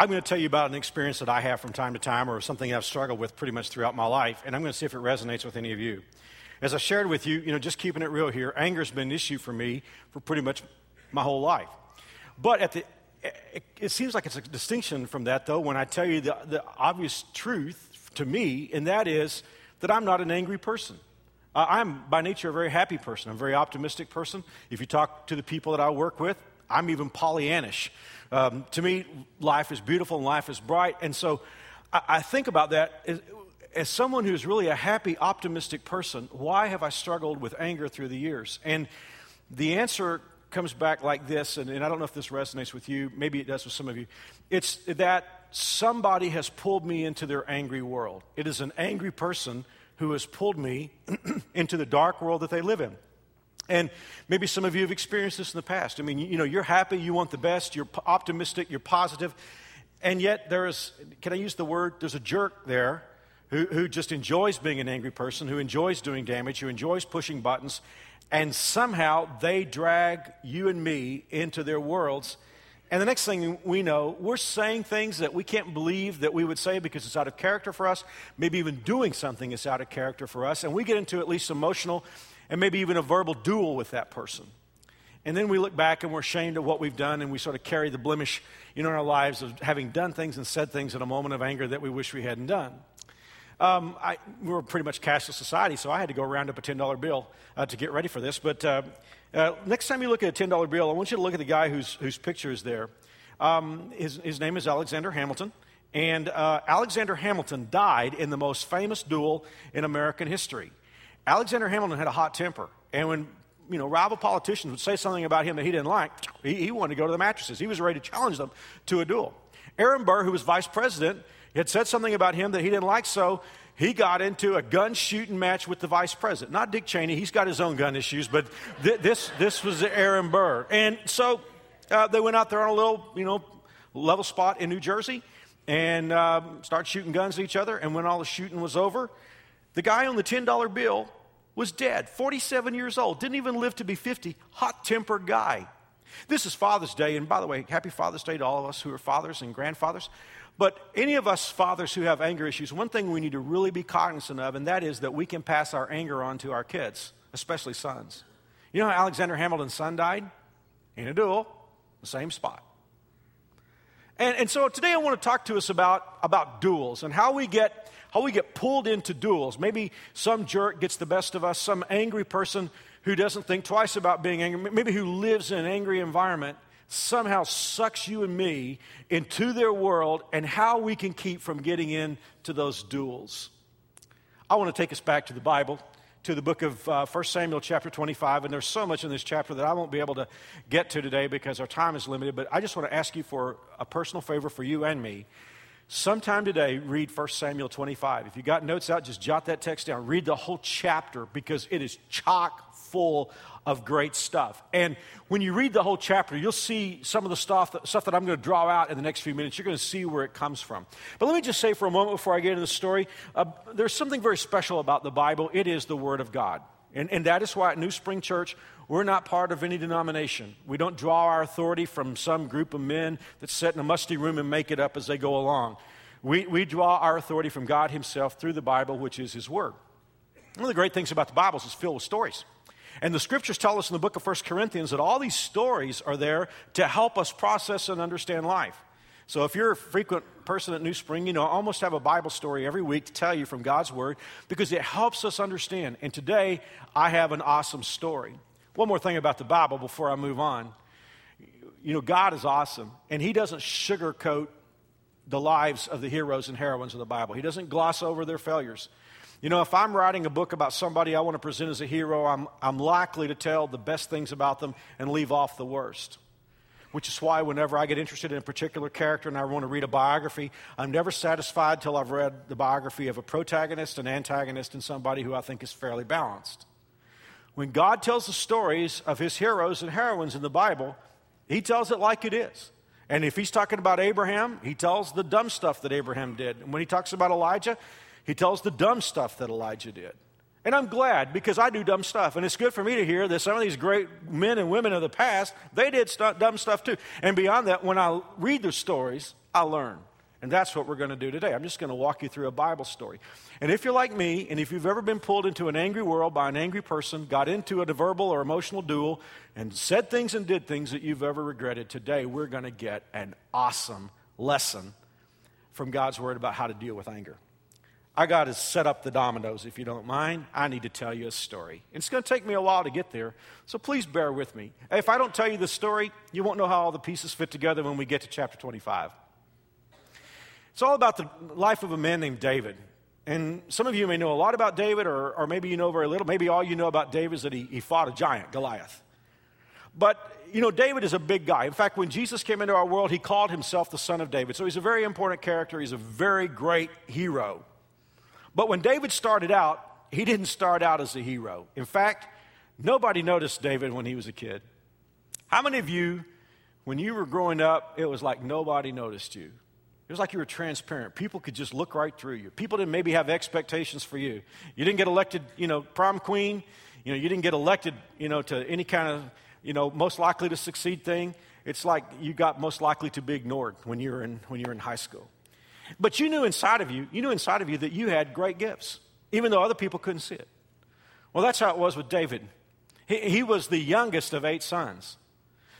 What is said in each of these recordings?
I'm going to tell you about an experience that I have from time to time or something I've struggled with pretty much throughout my life, and I'm going to see if it resonates with any of you. As I shared with you, you know, just keeping it real here, anger's been an issue for me for pretty much my whole life. But at the, it, it seems like it's a distinction from that, though, when I tell you the, the obvious truth to me, and that is that I'm not an angry person. Uh, I'm by nature a very happy person. I'm a very optimistic person. If you talk to the people that I work with, I'm even Pollyannish. Um, to me, life is beautiful and life is bright. And so I, I think about that as, as, someone who's really a happy, optimistic person. Why have I struggled with anger through the years? And the answer comes back like this, and, and I don't know if this resonates with you. Maybe it does with some of you. It's that somebody has pulled me into their angry world. It is an angry person who has pulled me into the dark world that they live in. And maybe some of you have experienced this in the past. I mean, you know, you're happy, you want the best, you're optimistic, you're positive, and yet there is, can I use the word, there's a jerk there who, who just enjoys being an angry person, who enjoys doing damage, who enjoys pushing buttons, and somehow they drag you and me into their worlds. And the next thing we know, we're saying things that we can't believe that we would say because it's out of character for us, maybe even doing something that's out of character for us, and we get into at least emotional and maybe even a verbal duel with that person. And then we look back and we're ashamed of what we've done, and we sort of carry the blemish in our lives of having done things and said things in a moment of anger that we wish we hadn't done. Um, I, we were pretty much cashless society, so I had to go round up a $10 bill uh, to get ready for this. But uh, uh, next time you look at a $10 bill, I want you to look at the guy whose, whose picture is there. Um, his, his name is Alexander Hamilton. And uh, Alexander Hamilton died in the most famous duel in American history. Alexander Hamilton had a hot temper. And when you know, rival politicians would say something about him that he didn't like, he, he wanted to go to the mattresses. He was ready to challenge them to a duel. Aaron Burr, who was vice president, had said something about him that he didn't like, so he got into a gun shooting match with the vice president. Not Dick Cheney, he's got his own gun issues, but th- this, this was Aaron Burr. And so uh, they went out there on a little, you know, level spot in New Jersey and um, started shooting guns at each other. And when all the shooting was over, the guy on the $10 bill was dead, 47 years old, didn't even live to be 50, hot tempered guy. This is Father's Day, and by the way, happy Father's Day to all of us who are fathers and grandfathers. But any of us fathers who have anger issues, one thing we need to really be cognizant of, and that is that we can pass our anger on to our kids, especially sons. You know how Alexander Hamilton's son died? In a duel, the same spot. And, and so today I want to talk to us about, about duels and how we get how we get pulled into duels. Maybe some jerk gets the best of us, some angry person who doesn't think twice about being angry, maybe who lives in an angry environment, somehow sucks you and me into their world and how we can keep from getting into those duels. I want to take us back to the Bible, to the book of uh, 1 Samuel, chapter 25. And there's so much in this chapter that I won't be able to get to today because our time is limited. But I just want to ask you for a personal favor for you and me Sometime today, read 1 Samuel 25. If you got notes out, just jot that text down. Read the whole chapter because it is chock full of great stuff. And when you read the whole chapter, you'll see some of the stuff that, stuff that I'm going to draw out in the next few minutes. You're going to see where it comes from. But let me just say for a moment before I get into the story uh, there's something very special about the Bible. It is the Word of God. And, and that is why at New Spring Church, we're not part of any denomination. We don't draw our authority from some group of men that sit in a musty room and make it up as they go along. We, we draw our authority from God Himself through the Bible, which is His Word. One of the great things about the Bible is it's filled with stories. And the scriptures tell us in the book of 1 Corinthians that all these stories are there to help us process and understand life. So if you're a frequent person at New Spring, you know, I almost have a Bible story every week to tell you from God's Word because it helps us understand. And today, I have an awesome story. One more thing about the Bible before I move on. You know, God is awesome, and He doesn't sugarcoat the lives of the heroes and heroines of the Bible. He doesn't gloss over their failures. You know, if I'm writing a book about somebody I want to present as a hero, I'm, I'm likely to tell the best things about them and leave off the worst. Which is why, whenever I get interested in a particular character and I want to read a biography, I'm never satisfied till I've read the biography of a protagonist, an antagonist, and somebody who I think is fairly balanced. When God tells the stories of his heroes and heroines in the Bible, he tells it like it is. And if he's talking about Abraham, he tells the dumb stuff that Abraham did. And when he talks about Elijah, he tells the dumb stuff that Elijah did. And I'm glad because I do dumb stuff. And it's good for me to hear that some of these great men and women of the past, they did st- dumb stuff too. And beyond that, when I read their stories, I learn. And that's what we're going to do today. I'm just going to walk you through a Bible story. And if you're like me, and if you've ever been pulled into an angry world by an angry person, got into a verbal or emotional duel, and said things and did things that you've ever regretted, today we're going to get an awesome lesson from God's Word about how to deal with anger. I got to set up the dominoes, if you don't mind. I need to tell you a story. It's going to take me a while to get there, so please bear with me. If I don't tell you the story, you won't know how all the pieces fit together when we get to chapter 25. It's all about the life of a man named David. And some of you may know a lot about David, or, or maybe you know very little. Maybe all you know about David is that he, he fought a giant, Goliath. But, you know, David is a big guy. In fact, when Jesus came into our world, he called himself the Son of David. So he's a very important character. He's a very great hero. But when David started out, he didn't start out as a hero. In fact, nobody noticed David when he was a kid. How many of you, when you were growing up, it was like nobody noticed you? It was like you were transparent. People could just look right through you. People didn't maybe have expectations for you. You didn't get elected, you know, prom queen. You know, you didn't get elected, you know, to any kind of, you know, most likely to succeed thing. It's like you got most likely to be ignored when you were in, when you were in high school. But you knew inside of you, you knew inside of you that you had great gifts, even though other people couldn't see it. Well, that's how it was with David. He, he was the youngest of eight sons.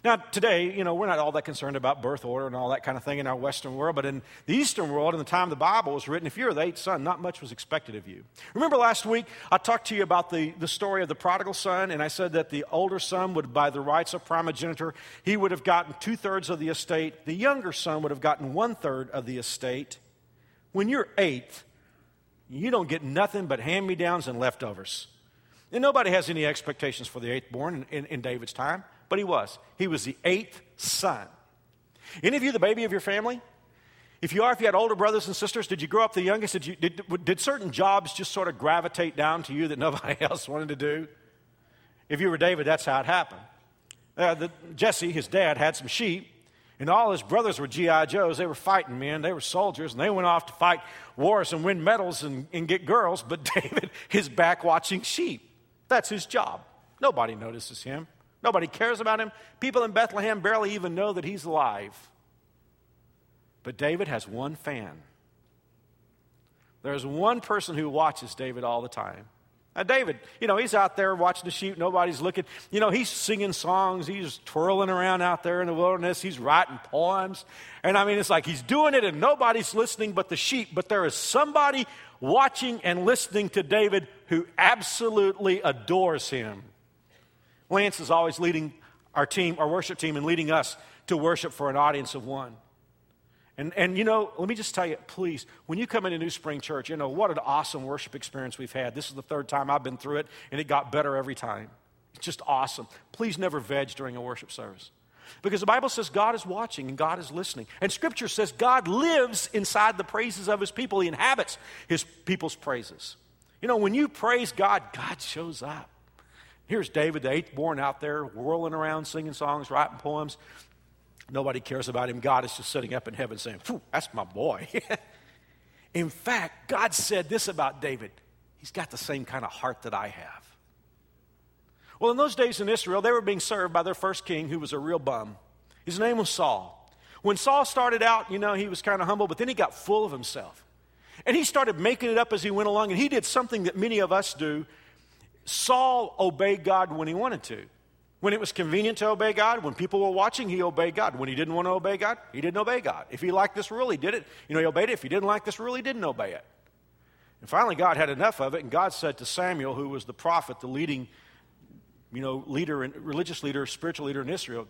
Now, today, you know, we're not all that concerned about birth order and all that kind of thing in our Western world, but in the Eastern world, in the time the Bible was written, if you're the eighth son, not much was expected of you. Remember last week, I talked to you about the, the story of the prodigal son, and I said that the older son would, by the rights of primogeniture, he would have gotten two thirds of the estate. The younger son would have gotten one third of the estate. When you're eighth, you don't get nothing but hand me downs and leftovers. And nobody has any expectations for the eighth born in, in, in David's time but he was. He was the eighth son. Any of you the baby of your family? If you are, if you had older brothers and sisters, did you grow up the youngest? Did, you, did, did certain jobs just sort of gravitate down to you that nobody else wanted to do? If you were David, that's how it happened. Uh, the, Jesse, his dad, had some sheep, and all his brothers were G.I. Joes. They were fighting men, they were soldiers, and they went off to fight wars and win medals and, and get girls. But David is back watching sheep. That's his job. Nobody notices him. Nobody cares about him. People in Bethlehem barely even know that he's alive. But David has one fan. There's one person who watches David all the time. Now, David, you know, he's out there watching the sheep. Nobody's looking. You know, he's singing songs. He's twirling around out there in the wilderness. He's writing poems. And I mean, it's like he's doing it and nobody's listening but the sheep. But there is somebody watching and listening to David who absolutely adores him. Lance is always leading our team, our worship team, and leading us to worship for an audience of one. And, and you know, let me just tell you, please, when you come into New Spring Church, you know, what an awesome worship experience we've had. This is the third time I've been through it, and it got better every time. It's just awesome. Please never veg during a worship service. Because the Bible says God is watching and God is listening. And Scripture says God lives inside the praises of His people, He inhabits His people's praises. You know, when you praise God, God shows up. Here's David, the eighth born, out there whirling around, singing songs, writing poems. Nobody cares about him. God is just sitting up in heaven saying, That's my boy. in fact, God said this about David He's got the same kind of heart that I have. Well, in those days in Israel, they were being served by their first king who was a real bum. His name was Saul. When Saul started out, you know, he was kind of humble, but then he got full of himself. And he started making it up as he went along, and he did something that many of us do Saul obeyed God when he wanted to. When it was convenient to obey God, when people were watching, he obeyed God. When he didn't want to obey God, he didn't obey God. If he liked this rule, he did it. You know, he obeyed it. If he didn't like this rule, he didn't obey it. And finally, God had enough of it, and God said to Samuel, who was the prophet, the leading, you know, leader, and religious leader, spiritual leader in Israel,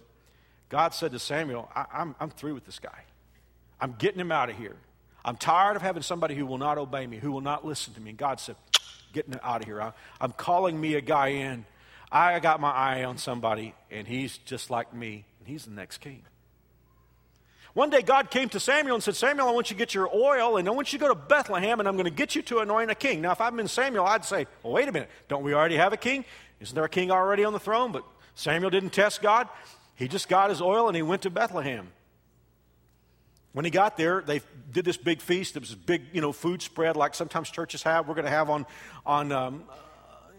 God said to Samuel, I, I'm, I'm through with this guy. I'm getting him out of here. I'm tired of having somebody who will not obey me, who will not listen to me. And God said, getting out of here. I'm calling me a guy in. I got my eye on somebody, and he's just like me, and he's the next king. One day, God came to Samuel and said, Samuel, I want you to get your oil, and I want you to go to Bethlehem, and I'm going to get you to anoint a king. Now, if I've been Samuel, I'd say, well, wait a minute. Don't we already have a king? Isn't there a king already on the throne? But Samuel didn't test God. He just got his oil, and he went to Bethlehem. When he got there, they did this big feast. It was a big, you know, food spread like sometimes churches have. We're going to have on, on um,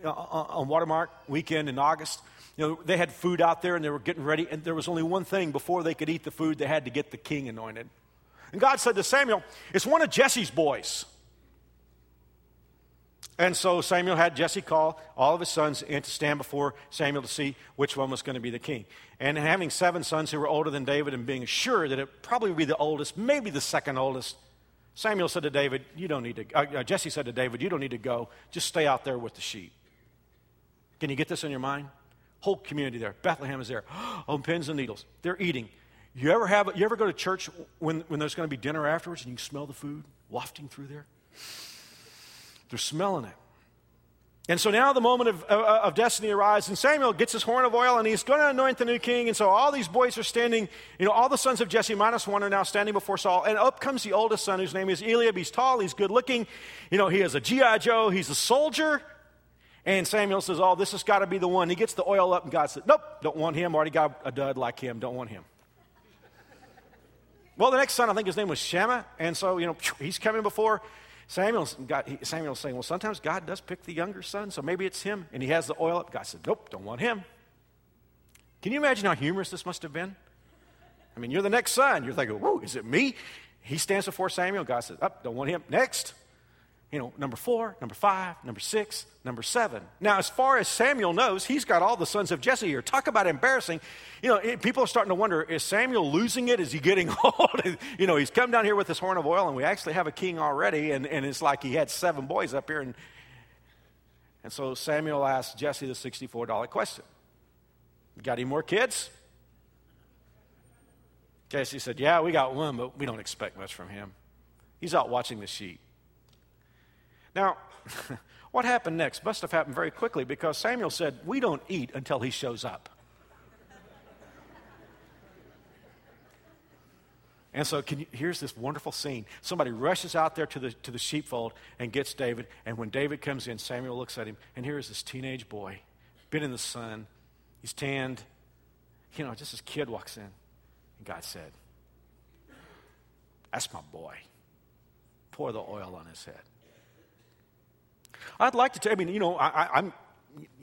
uh, on Watermark weekend in August. You know, they had food out there and they were getting ready, and there was only one thing before they could eat the food, they had to get the king anointed. And God said to Samuel, It's one of Jesse's boys. And so Samuel had Jesse call all of his sons in to stand before Samuel to see which one was going to be the king. And having seven sons who were older than David and being sure that it probably would be the oldest, maybe the second oldest, Samuel said to David, You don't need to, uh, uh, Jesse said to David, You don't need to go. Just stay out there with the sheep. Can you get this in your mind? Whole community there. Bethlehem is there. On pins and needles. They're eating. You ever have you ever go to church when, when there's going to be dinner afterwards and you smell the food wafting through there? They're smelling it. And so now the moment of, of, destiny arrives, and Samuel gets his horn of oil, and he's going to anoint the new king. And so all these boys are standing, you know, all the sons of Jesse minus one are now standing before Saul. And up comes the oldest son, whose name is Eliab. He's tall, he's good looking. You know, he is a G.I. Joe, he's a soldier. And Samuel says, Oh, this has got to be the one. He gets the oil up, and God says, Nope, don't want him. Already got a dud like him, don't want him. well, the next son, I think his name was Shammah. And so, you know, he's coming before Samuel's, God, Samuel's saying, Well, sometimes God does pick the younger son, so maybe it's him. And he has the oil up. God said, Nope, don't want him. Can you imagine how humorous this must have been? I mean, you're the next son. You're thinking, Whoa, is it me? He stands before Samuel. God says, Up, oh, don't want him. Next you know, number four, number five, number six, number seven. Now, as far as Samuel knows, he's got all the sons of Jesse here. Talk about embarrassing. You know, people are starting to wonder is Samuel losing it? Is he getting old? you know, he's come down here with this horn of oil, and we actually have a king already, and, and it's like he had seven boys up here. And, and so Samuel asked Jesse the $64 question Got any more kids? Jesse said, Yeah, we got one, but we don't expect much from him. He's out watching the sheep. Now, what happened next must have happened very quickly because Samuel said, We don't eat until he shows up. And so you, here's this wonderful scene. Somebody rushes out there to the, to the sheepfold and gets David. And when David comes in, Samuel looks at him, and here is this teenage boy, been in the sun. He's tanned. You know, just this kid walks in. And God said, That's my boy. Pour the oil on his head. I'd like to tell, I mean, you know, I, am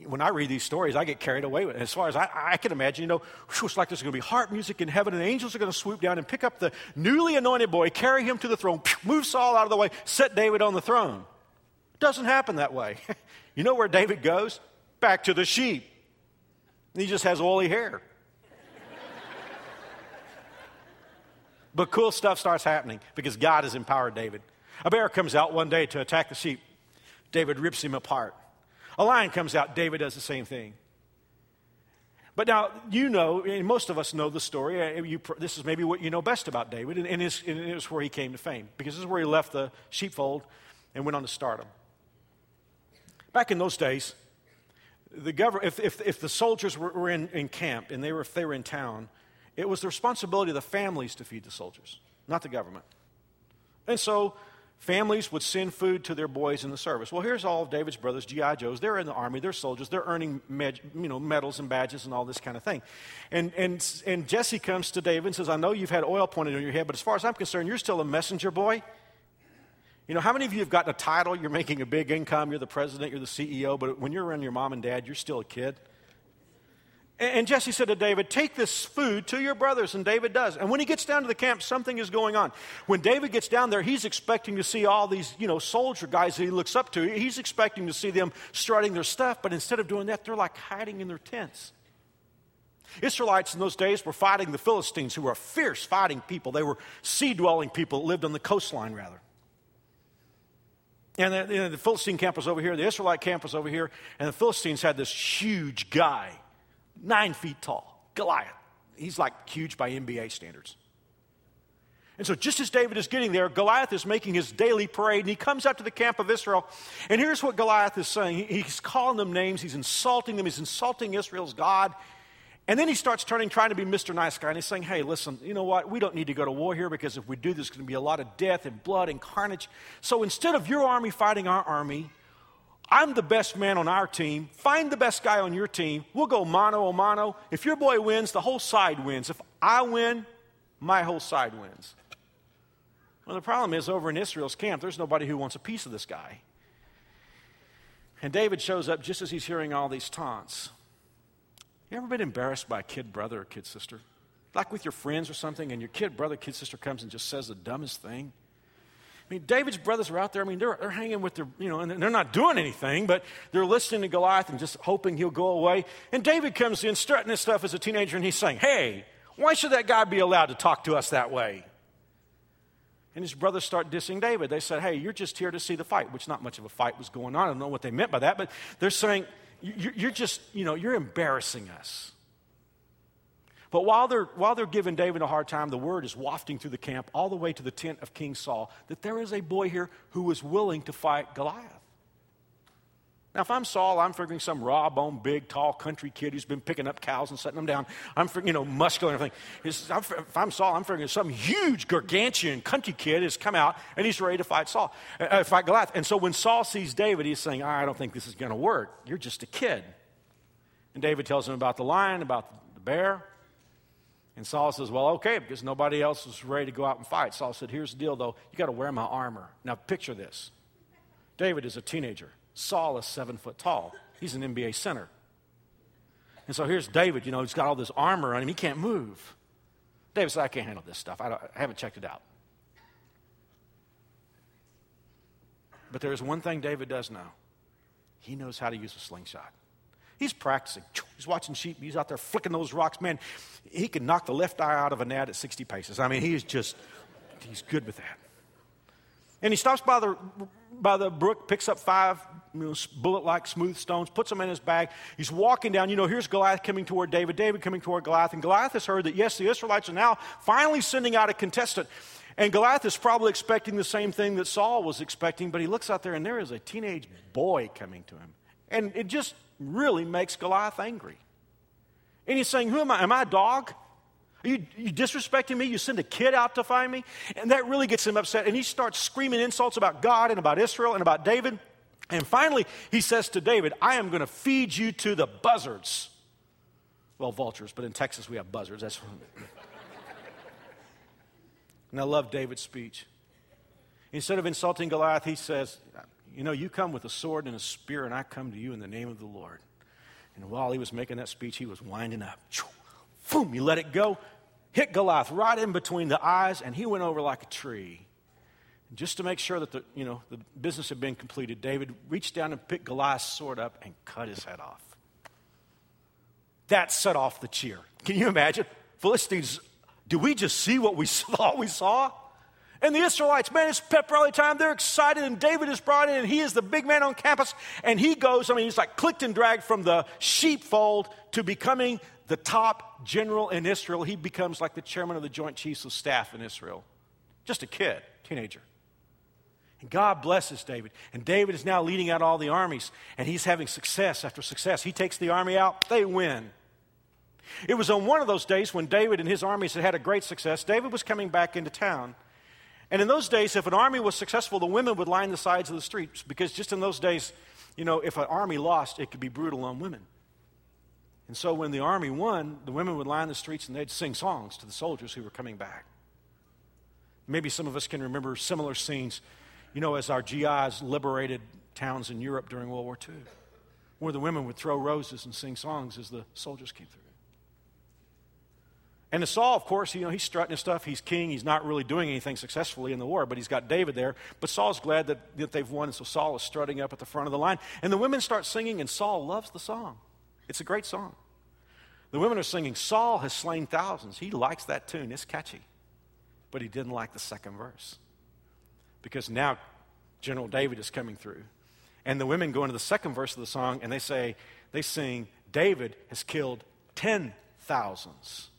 when I read these stories, I get carried away with it. As far as I, I can imagine, you know, it's like there's going to be harp music in heaven, and the angels are going to swoop down and pick up the newly anointed boy, carry him to the throne, move Saul out of the way, set David on the throne. It doesn't happen that way. you know where David goes? Back to the sheep. He just has oily hair. but cool stuff starts happening because God has empowered David. A bear comes out one day to attack the sheep. David rips him apart. A lion comes out, David does the same thing. But now, you know, and most of us know the story. Uh, you, this is maybe what you know best about David, and, and, it's, and it's where he came to fame, because this is where he left the sheepfold and went on to stardom. Back in those days, the government, if, if, if the soldiers were, were in, in camp and they were, if they were in town, it was the responsibility of the families to feed the soldiers, not the government. And so Families would send food to their boys in the service. Well, here's all of David's brothers, G.I. Joes. They're in the army, they're soldiers, they're earning med, you know, medals and badges and all this kind of thing. And, and, and Jesse comes to David and says, I know you've had oil pointed on your head, but as far as I'm concerned, you're still a messenger boy. You know, how many of you have gotten a title? You're making a big income, you're the president, you're the CEO, but when you're around your mom and dad, you're still a kid. And Jesse said to David, Take this food to your brothers. And David does. And when he gets down to the camp, something is going on. When David gets down there, he's expecting to see all these, you know, soldier guys that he looks up to. He's expecting to see them strutting their stuff. But instead of doing that, they're like hiding in their tents. Israelites in those days were fighting the Philistines, who were a fierce fighting people. They were sea dwelling people that lived on the coastline, rather. And the, the Philistine camp was over here, the Israelite camp was over here, and the Philistines had this huge guy nine feet tall, Goliath. He's like huge by NBA standards. And so, just as David is getting there, Goliath is making his daily parade, and he comes out to the camp of Israel. And here's what Goliath is saying he's calling them names, he's insulting them, he's insulting Israel's God. And then he starts turning, trying to be Mr. Nice Guy, and he's saying, Hey, listen, you know what? We don't need to go to war here because if we do, there's going to be a lot of death and blood and carnage. So instead of your army fighting our army, I'm the best man on our team. Find the best guy on your team. We'll go mano a mano. If your boy wins, the whole side wins. If I win, my whole side wins. Well, the problem is over in Israel's camp, there's nobody who wants a piece of this guy. And David shows up just as he's hearing all these taunts. You ever been embarrassed by a kid brother or kid sister? Like with your friends or something, and your kid brother, kid sister comes and just says the dumbest thing? I mean, David's brothers are out there. I mean, they're, they're hanging with their, you know, and they're not doing anything, but they're listening to Goliath and just hoping he'll go away. And David comes in strutting his stuff as a teenager, and he's saying, Hey, why should that guy be allowed to talk to us that way? And his brothers start dissing David. They said, Hey, you're just here to see the fight, which not much of a fight was going on. I don't know what they meant by that, but they're saying, You're just, you know, you're embarrassing us. But while they're, while they're giving David a hard time, the word is wafting through the camp all the way to the tent of King Saul that there is a boy here who is willing to fight Goliath. Now, if I'm Saul, I'm figuring some raw bone, big, tall country kid who's been picking up cows and setting them down. I'm, you know, muscular and everything. if I'm Saul, I'm figuring some huge, gargantuan country kid has come out and he's ready to fight Saul, uh, uh fight Goliath. And so when Saul sees David, he's saying, I don't think this is going to work. You're just a kid. And David tells him about the lion, about the bear. And Saul says, Well, okay, because nobody else is ready to go out and fight. Saul said, Here's the deal, though. You got to wear my armor. Now, picture this David is a teenager, Saul is seven foot tall. He's an NBA center. And so here's David, you know, he's got all this armor on him. He can't move. David said, I can't handle this stuff. I, I haven't checked it out. But there is one thing David does know he knows how to use a slingshot. He's practicing. He's watching sheep. He's out there flicking those rocks. Man, he can knock the left eye out of a gnat at 60 paces. I mean, he's just, he's good with that. And he stops by the, by the brook, picks up five you know, bullet like smooth stones, puts them in his bag. He's walking down. You know, here's Goliath coming toward David, David coming toward Goliath. And Goliath has heard that, yes, the Israelites are now finally sending out a contestant. And Goliath is probably expecting the same thing that Saul was expecting, but he looks out there and there is a teenage boy coming to him. And it just really makes Goliath angry. And he's saying, Who am I? Am I a dog? Are you, you disrespecting me? You send a kid out to find me? And that really gets him upset. And he starts screaming insults about God and about Israel and about David. And finally, he says to David, I am going to feed you to the buzzards. Well, vultures, but in Texas we have buzzards. That's and I love David's speech. Instead of insulting Goliath, he says, you know, you come with a sword and a spear, and I come to you in the name of the Lord. And while he was making that speech, he was winding up. Boom, you let it go, hit Goliath right in between the eyes, and he went over like a tree. And just to make sure that the, you know, the business had been completed, David reached down and picked Goliath's sword up and cut his head off. That set off the cheer. Can you imagine? Philistines, do we just see what we saw? We saw? And the Israelites, man, it's pep rally time. They're excited, and David is brought in, and he is the big man on campus. And he goes, I mean, he's like clicked and dragged from the sheepfold to becoming the top general in Israel. He becomes like the chairman of the Joint Chiefs of Staff in Israel. Just a kid, teenager. And God blesses David. And David is now leading out all the armies, and he's having success after success. He takes the army out, they win. It was on one of those days when David and his armies had had a great success. David was coming back into town. And in those days, if an army was successful, the women would line the sides of the streets because just in those days, you know, if an army lost, it could be brutal on women. And so when the army won, the women would line the streets and they'd sing songs to the soldiers who were coming back. Maybe some of us can remember similar scenes, you know, as our GIs liberated towns in Europe during World War II, where the women would throw roses and sing songs as the soldiers came through. And Saul, of course, you know, he's strutting his stuff. He's king. He's not really doing anything successfully in the war, but he's got David there. But Saul's glad that, that they've won, and so Saul is strutting up at the front of the line. And the women start singing, and Saul loves the song. It's a great song. The women are singing, Saul has slain thousands. He likes that tune, it's catchy. But he didn't like the second verse. Because now General David is coming through. And the women go into the second verse of the song, and they say, they sing, David has killed ten thousands.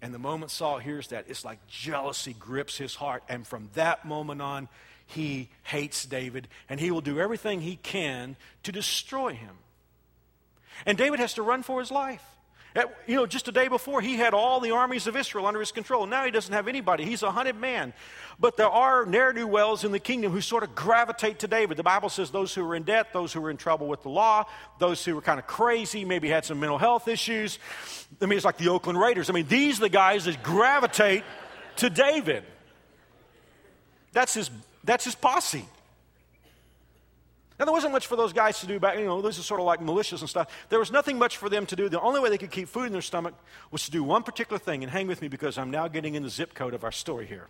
And the moment Saul hears that, it's like jealousy grips his heart. And from that moment on, he hates David and he will do everything he can to destroy him. And David has to run for his life. You know, just a day before, he had all the armies of Israel under his control. Now he doesn't have anybody. He's a hunted man. But there are ne'er do wells in the kingdom who sort of gravitate to David. The Bible says those who were in debt, those who were in trouble with the law, those who were kind of crazy, maybe had some mental health issues. I mean, it's like the Oakland Raiders. I mean, these are the guys that gravitate to David. That's his, that's his posse. Now, there wasn't much for those guys to do back, you know, those are sort of like militias and stuff. There was nothing much for them to do. The only way they could keep food in their stomach was to do one particular thing, and hang with me because I'm now getting in the zip code of our story here.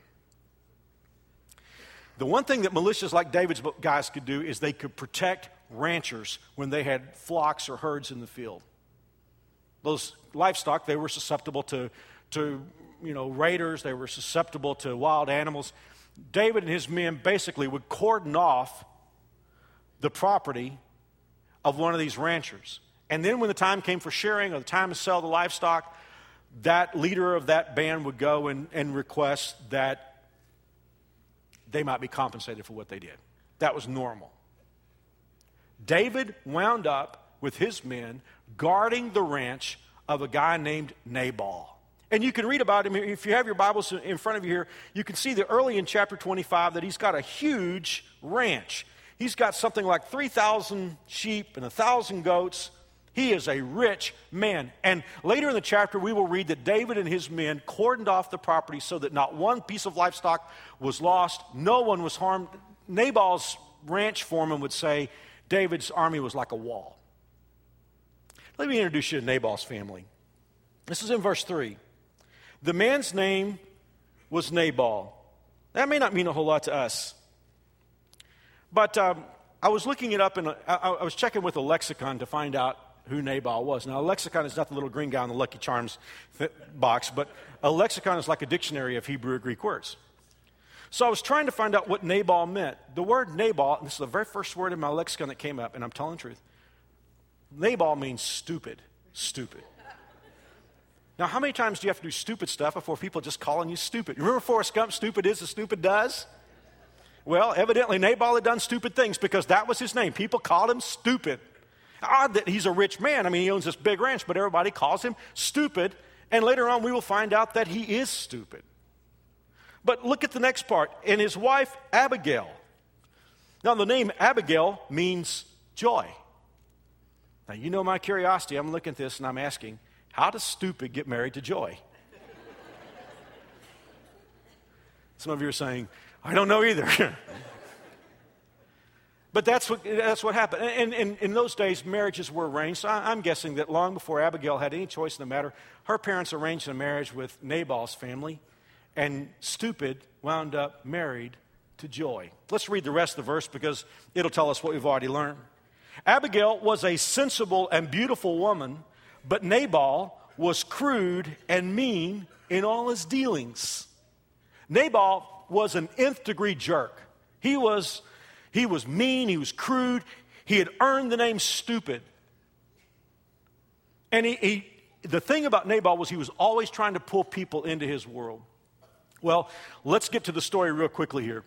The one thing that militias like David's guys could do is they could protect ranchers when they had flocks or herds in the field. Those livestock, they were susceptible to, to you know, raiders, they were susceptible to wild animals. David and his men basically would cordon off the property of one of these ranchers. And then when the time came for sharing or the time to sell the livestock, that leader of that band would go and, and request that they might be compensated for what they did. That was normal. David wound up with his men guarding the ranch of a guy named Nabal. And you can read about him if you have your Bibles in front of you here. You can see that early in chapter 25 that he's got a huge ranch. He's got something like 3,000 sheep and 1,000 goats. He is a rich man. And later in the chapter, we will read that David and his men cordoned off the property so that not one piece of livestock was lost, no one was harmed. Nabal's ranch foreman would say David's army was like a wall. Let me introduce you to Nabal's family. This is in verse 3. The man's name was Nabal. That may not mean a whole lot to us. But um, I was looking it up and I, I was checking with a lexicon to find out who Nabal was. Now, a lexicon is not the little green guy in the Lucky Charms box, but a lexicon is like a dictionary of Hebrew or Greek words. So I was trying to find out what Nabal meant. The word Nabal, this is the very first word in my lexicon that came up, and I'm telling the truth. Nabal means stupid. Stupid. Now, how many times do you have to do stupid stuff before people just calling you stupid? You remember Forrest Gump, stupid is as stupid does? Well, evidently Nabal had done stupid things because that was his name. People called him stupid. Odd that he's a rich man. I mean, he owns this big ranch, but everybody calls him stupid. And later on, we will find out that he is stupid. But look at the next part. And his wife, Abigail. Now, the name Abigail means joy. Now, you know my curiosity. I'm looking at this and I'm asking, how does stupid get married to joy? Some of you are saying, I don't know either. but that's what, that's what happened. And, and, in those days, marriages were arranged. So I'm guessing that long before Abigail had any choice in the matter, her parents arranged a marriage with Nabal's family, and stupid wound up married to joy. Let's read the rest of the verse because it'll tell us what we've already learned. Abigail was a sensible and beautiful woman, but Nabal was crude and mean in all his dealings. Nabal was an nth degree jerk. He was, he was mean, he was crude, he had earned the name stupid. And he, he, the thing about Nabal was he was always trying to pull people into his world. Well, let's get to the story real quickly here.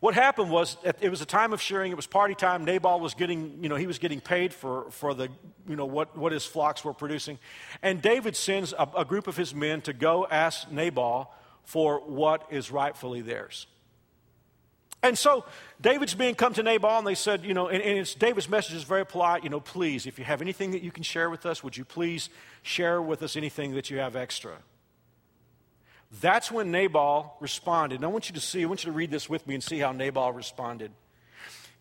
What happened was it was a time of shearing. It was party time. Nabal was getting, you know, he was getting paid for, for the, you know, what, what his flocks were producing. And David sends a, a group of his men to go ask Nabal for what is rightfully theirs. And so David's being come to Nabal, and they said, you know, and, and David's message is very polite, you know, please, if you have anything that you can share with us, would you please share with us anything that you have extra? That's when Nabal responded. And I want you to see, I want you to read this with me and see how Nabal responded.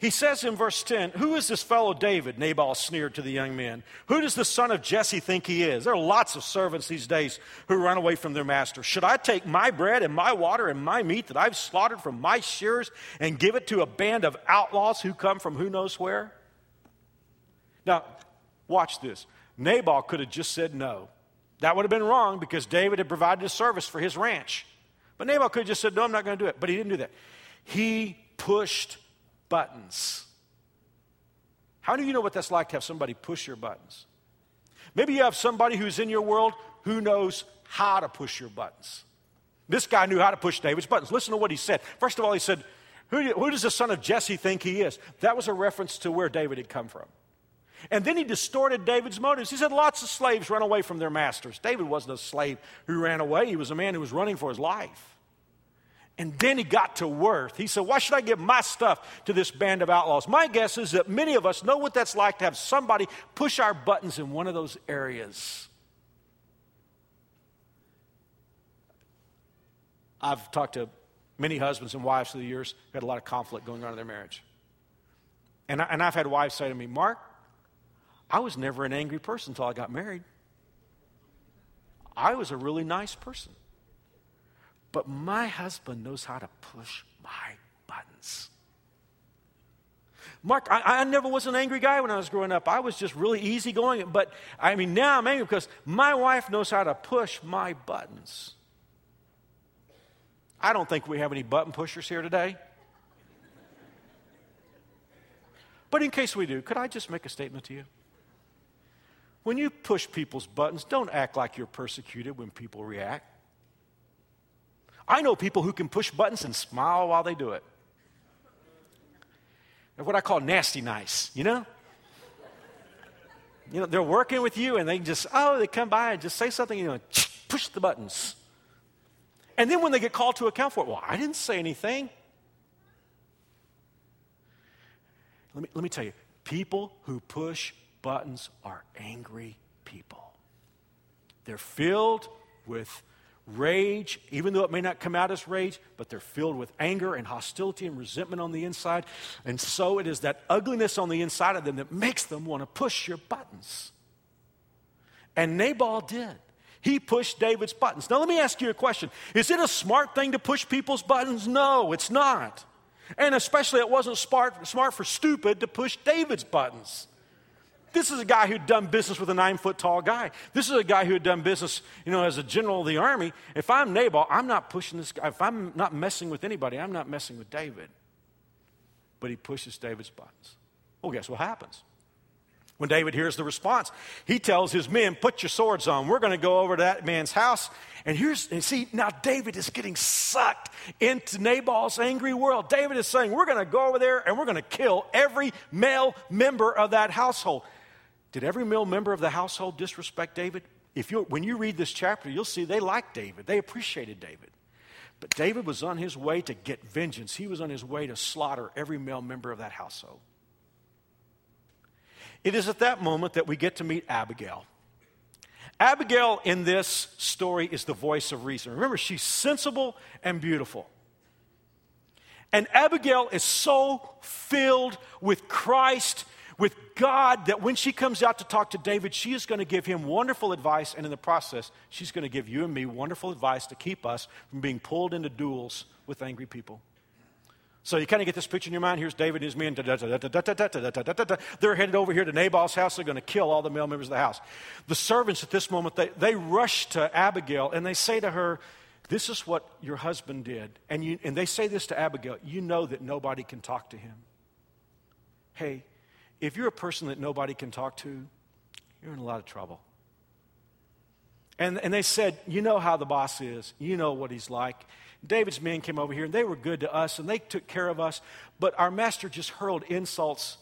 He says in verse 10, Who is this fellow David? Nabal sneered to the young men. Who does the son of Jesse think he is? There are lots of servants these days who run away from their master. Should I take my bread and my water and my meat that I've slaughtered from my shears and give it to a band of outlaws who come from who knows where? Now, watch this. Nabal could have just said no. That would have been wrong because David had provided a service for his ranch. But Nabal could have just said, No, I'm not going to do it. But he didn't do that. He pushed buttons. How do you know what that's like to have somebody push your buttons? Maybe you have somebody who's in your world who knows how to push your buttons. This guy knew how to push David's buttons. Listen to what he said. First of all, he said, who, who does the son of Jesse think he is? That was a reference to where David had come from. And then he distorted David's motives. He said, Lots of slaves run away from their masters. David wasn't a slave who ran away, he was a man who was running for his life. And then he got to worth. He said, Why should I give my stuff to this band of outlaws? My guess is that many of us know what that's like to have somebody push our buttons in one of those areas. I've talked to many husbands and wives through the years who had a lot of conflict going on in their marriage. And, I, and I've had wives say to me, Mark, I was never an angry person until I got married. I was a really nice person. But my husband knows how to push my buttons. Mark, I, I, never was an angry guy when I was growing up. I was just really easygoing. But I mean, now I'm angry because my wife knows how to push my buttons. I don't think we have any button pushers here today. But in case we do, could I just make a statement to you? When you push people's buttons, don't act like you're persecuted when people react. I know people who can push buttons and smile while they do it. They're what I call nasty nice, you know? You know, they're working with you and they just, oh, they come by and just say something, you know, push the buttons. And then when they get called to account for it, well, I didn't say anything. Let me, let me tell you, people who push buttons are angry people. They're filled with rage, even though it may not come out as rage, but they're filled with anger and hostility and resentment on the inside. And so it is that ugliness on the inside of them that makes them want to push your buttons. And Nabal did. He pushed David's buttons. Now, let me ask you a question Is it a smart thing to push people's buttons? No, it's not. And especially, it wasn't smart, smart for stupid to push David's buttons. This is a guy who'd done business with a nine foot tall guy. This is a guy who had done business, you know, as a general of the army. If I'm Nabal, I'm not pushing this guy. If I'm not messing with anybody, I'm not messing with David. But he pushes David's buttons. Well, guess what happens? When David hears the response, he tells his men, Put your swords on. We're going to go over to that man's house. And here's, and see, now David is getting sucked into Nabal's angry world. David is saying, We're going to go over there and we're going to kill every male member of that household. Did every male member of the household disrespect David? If you, when you read this chapter, you'll see they liked David, they appreciated David. But David was on his way to get vengeance, he was on his way to slaughter every male member of that household. It is at that moment that we get to meet Abigail. Abigail in this story is the voice of reason. Remember, she's sensible and beautiful. And Abigail is so filled with Christ with God that when she comes out to talk to David, she is going to give him wonderful advice, and in the process, she's going to give you and me wonderful advice to keep us from being pulled into duels with angry people. So you kind of get this picture in your mind. Here's David and his men. They're headed over here to Nabal's house. They're going to kill all the male members of the house. The servants at this moment, they, they rush to Abigail and they say to her, This is what your husband did. And, you, and they say this to Abigail You know that nobody can talk to him. Hey, if you're a person that nobody can talk to, you're in a lot of trouble. And, and they said, You know how the boss is, you know what he's like. David's men came over here and they were good to us and they took care of us, but our master just hurled insults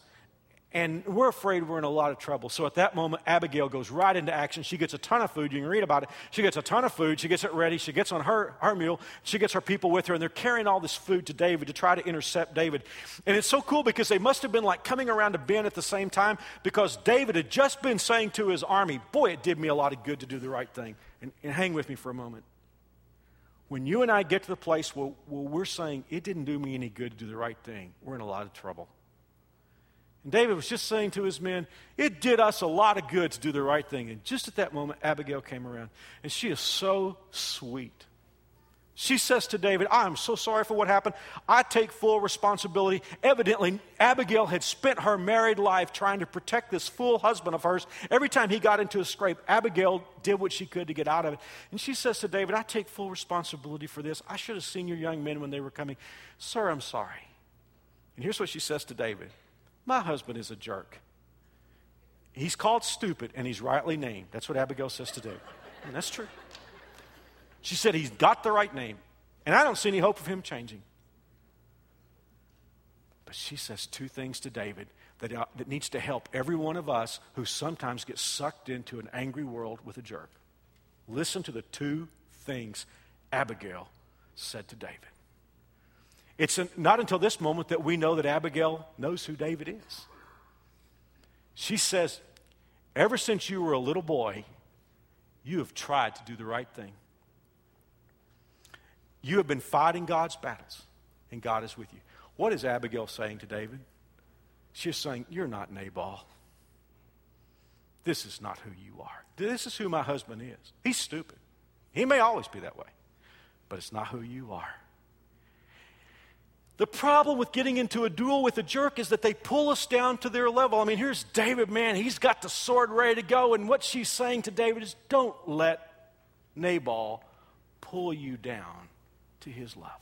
and we're afraid we're in a lot of trouble. So at that moment, Abigail goes right into action. She gets a ton of food. You can read about it. She gets a ton of food. She gets it ready. She gets on her, her mule. She gets her people with her, and they're carrying all this food to David to try to intercept David. And it's so cool because they must have been like coming around a bend at the same time because David had just been saying to his army, Boy, it did me a lot of good to do the right thing. And, and hang with me for a moment. When you and I get to the place where, where we're saying, It didn't do me any good to do the right thing, we're in a lot of trouble. And David was just saying to his men, It did us a lot of good to do the right thing. And just at that moment, Abigail came around. And she is so sweet. She says to David, I'm so sorry for what happened. I take full responsibility. Evidently, Abigail had spent her married life trying to protect this fool husband of hers. Every time he got into a scrape, Abigail did what she could to get out of it. And she says to David, I take full responsibility for this. I should have seen your young men when they were coming. Sir, I'm sorry. And here's what she says to David my husband is a jerk. He's called stupid and he's rightly named. That's what Abigail says to do. And that's true. She said he's got the right name. And I don't see any hope of him changing. But she says two things to David that, uh, that needs to help every one of us who sometimes get sucked into an angry world with a jerk. Listen to the two things Abigail said to David. It's not until this moment that we know that Abigail knows who David is. She says, Ever since you were a little boy, you have tried to do the right thing. You have been fighting God's battles, and God is with you. What is Abigail saying to David? She's saying, You're not Nabal. This is not who you are. This is who my husband is. He's stupid. He may always be that way, but it's not who you are. The problem with getting into a duel with a jerk is that they pull us down to their level. I mean, here's David, man, he's got the sword ready to go. And what she's saying to David is don't let Nabal pull you down to his level.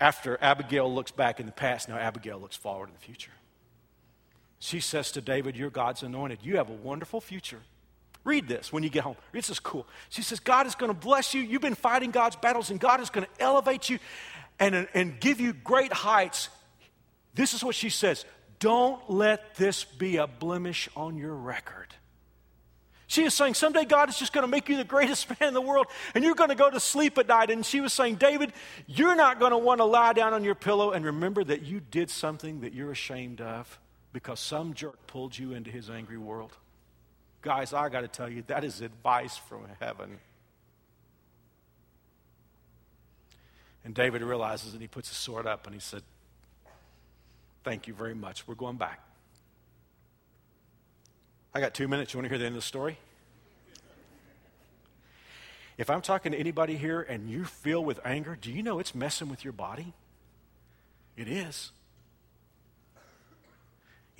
After Abigail looks back in the past, now Abigail looks forward in the future. She says to David, You're God's anointed. You have a wonderful future. Read this when you get home. This is cool. She says, God is going to bless you. You've been fighting God's battles, and God is going to elevate you and, and give you great heights. This is what she says Don't let this be a blemish on your record. She is saying, Someday God is just going to make you the greatest man in the world, and you're going to go to sleep at night. And she was saying, David, you're not going to want to lie down on your pillow and remember that you did something that you're ashamed of because some jerk pulled you into his angry world. Guys, I got to tell you, that is advice from heaven. And David realizes and he puts his sword up and he said, Thank you very much. We're going back. I got two minutes. You want to hear the end of the story? If I'm talking to anybody here and you feel with anger, do you know it's messing with your body? It is.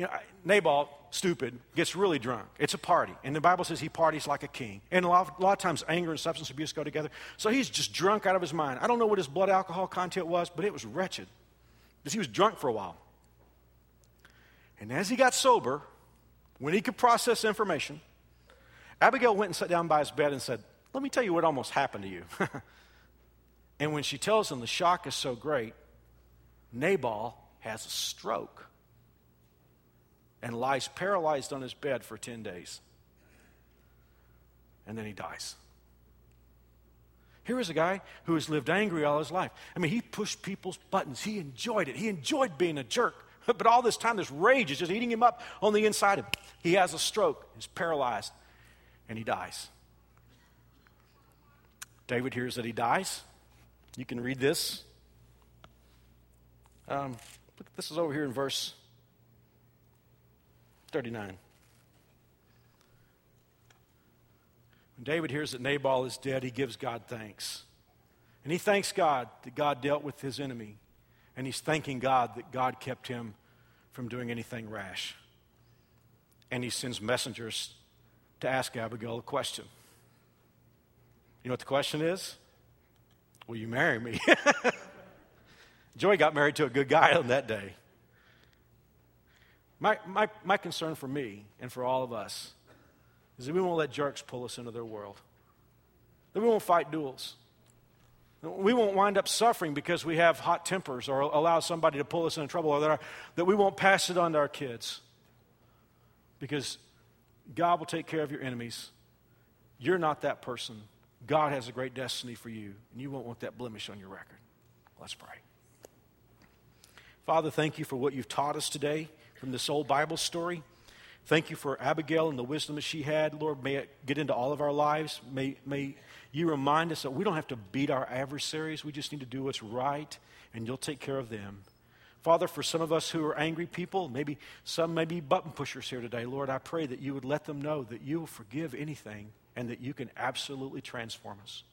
You know, Nabal, stupid, gets really drunk. It's a party. And the Bible says he parties like a king. And a lot, of, a lot of times anger and substance abuse go together. So he's just drunk out of his mind. I don't know what his blood alcohol content was, but it was wretched. Because he was drunk for a while. And as he got sober, when he could process information, Abigail went and sat down by his bed and said, Let me tell you what almost happened to you. and when she tells him the shock is so great, Nabal has a stroke and lies paralyzed on his bed for 10 days. And then he dies. Here is a guy who has lived angry all his life. I mean, he pushed people's buttons. He enjoyed it. He enjoyed being a jerk. But all this time, this rage is just eating him up on the inside of him. He has a stroke, he's paralyzed, and he dies. David hears that he dies. You can read this. Um, this is over here in verse 39. When David hears that Nabal is dead, he gives God thanks. And he thanks God that God dealt with his enemy. And he's thanking God that God kept him from doing anything rash. And he sends messengers to ask Abigail a question. You know what the question is? Will you marry me? Joy got married to a good guy on that day. My, my, my concern for me and for all of us is that we won't let jerks pull us into their world. That we won't fight duels. We won't wind up suffering because we have hot tempers or allow somebody to pull us into trouble, or that, our, that we won't pass it on to our kids. Because God will take care of your enemies. You're not that person. God has a great destiny for you, and you won't want that blemish on your record. Let's pray. Father, thank you for what you've taught us today from this old Bible story. Thank you for Abigail and the wisdom that she had. Lord, may it get into all of our lives. May, may you remind us that we don't have to beat our adversaries. We just need to do what's right, and you'll take care of them. Father, for some of us who are angry people, maybe some may be button pushers here today, Lord, I pray that you would let them know that you will forgive anything and that you can absolutely transform us.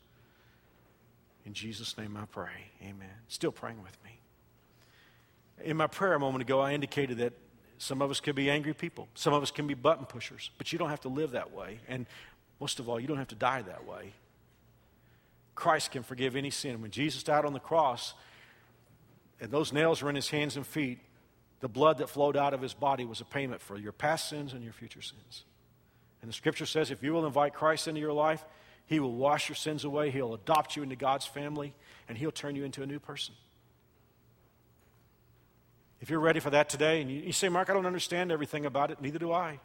In Jesus' name I pray. Amen. Still praying with me. In my prayer a moment ago, I indicated that some of us can be angry people. Some of us can be button pushers. But you don't have to live that way. And most of all, you don't have to die that way. Christ can forgive any sin. When Jesus died on the cross, and those nails were in his hands and feet, the blood that flowed out of his body was a payment for your past sins and your future sins. And the scripture says if you will invite Christ into your life, he will wash your sins away, he'll adopt you into God's family, and he'll turn you into a new person. If you're ready for that today and you, say, Mark, I don't understand everything about it, neither do I.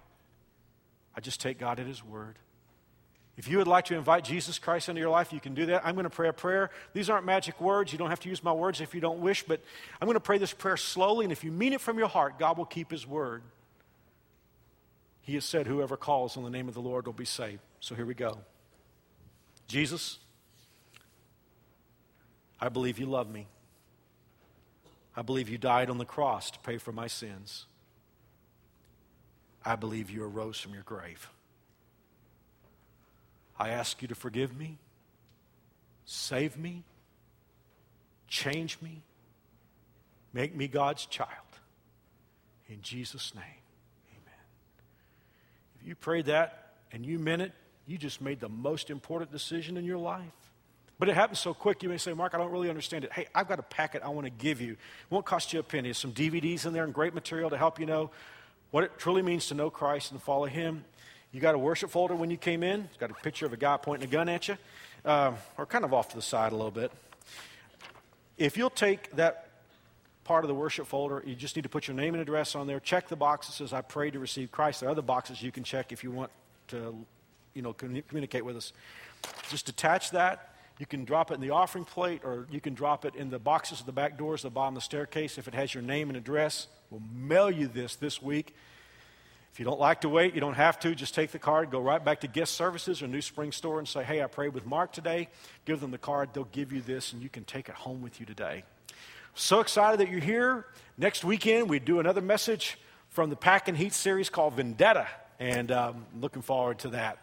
I just take God at His word. If you would like to invite Jesus Christ into your life, you can do that. I'm going to pray a prayer. These aren't magic words. You don't have to use my words if you don't wish, but I'm going to pray this prayer slowly, and if you mean it from your heart, God will keep His word. He has said, Whoever calls on the name of the Lord will be saved. So here we go. Jesus, I believe you love me. I believe you died on the cross to pay for my sins. I believe you arose from your grave. I ask you to forgive me, save me, change me, make me God's child. In Jesus' name, amen. If you prayed that and you meant it, you just made the most important decision in your life. But it happens so quick, you may say, Mark, I don't really understand it. Hey, I've got a packet I want to give you. It won't cost you a penny. There's some DVDs in there and great material to help you know what it truly means to know Christ and follow Him. You got a worship folder when you came in. It's got a picture of a guy pointing a gun at you, uh, or kind of off to the side a little bit. If you'll take that part of the worship folder, you just need to put your name and address on there. Check the box that says, I pray to receive Christ. There are other boxes you can check if you want to you know, communicate with us. Just attach that. You can drop it in the offering plate or you can drop it in the boxes at the back doors, the bottom of the staircase. If it has your name and address, we'll mail you this this week. If you don't like to wait, you don't have to. Just take the card, go right back to guest services or New Spring Store and say, Hey, I prayed with Mark today. Give them the card. They'll give you this and you can take it home with you today. So excited that you're here. Next weekend, we do another message from the Pack and Heat series called Vendetta. And um, looking forward to that.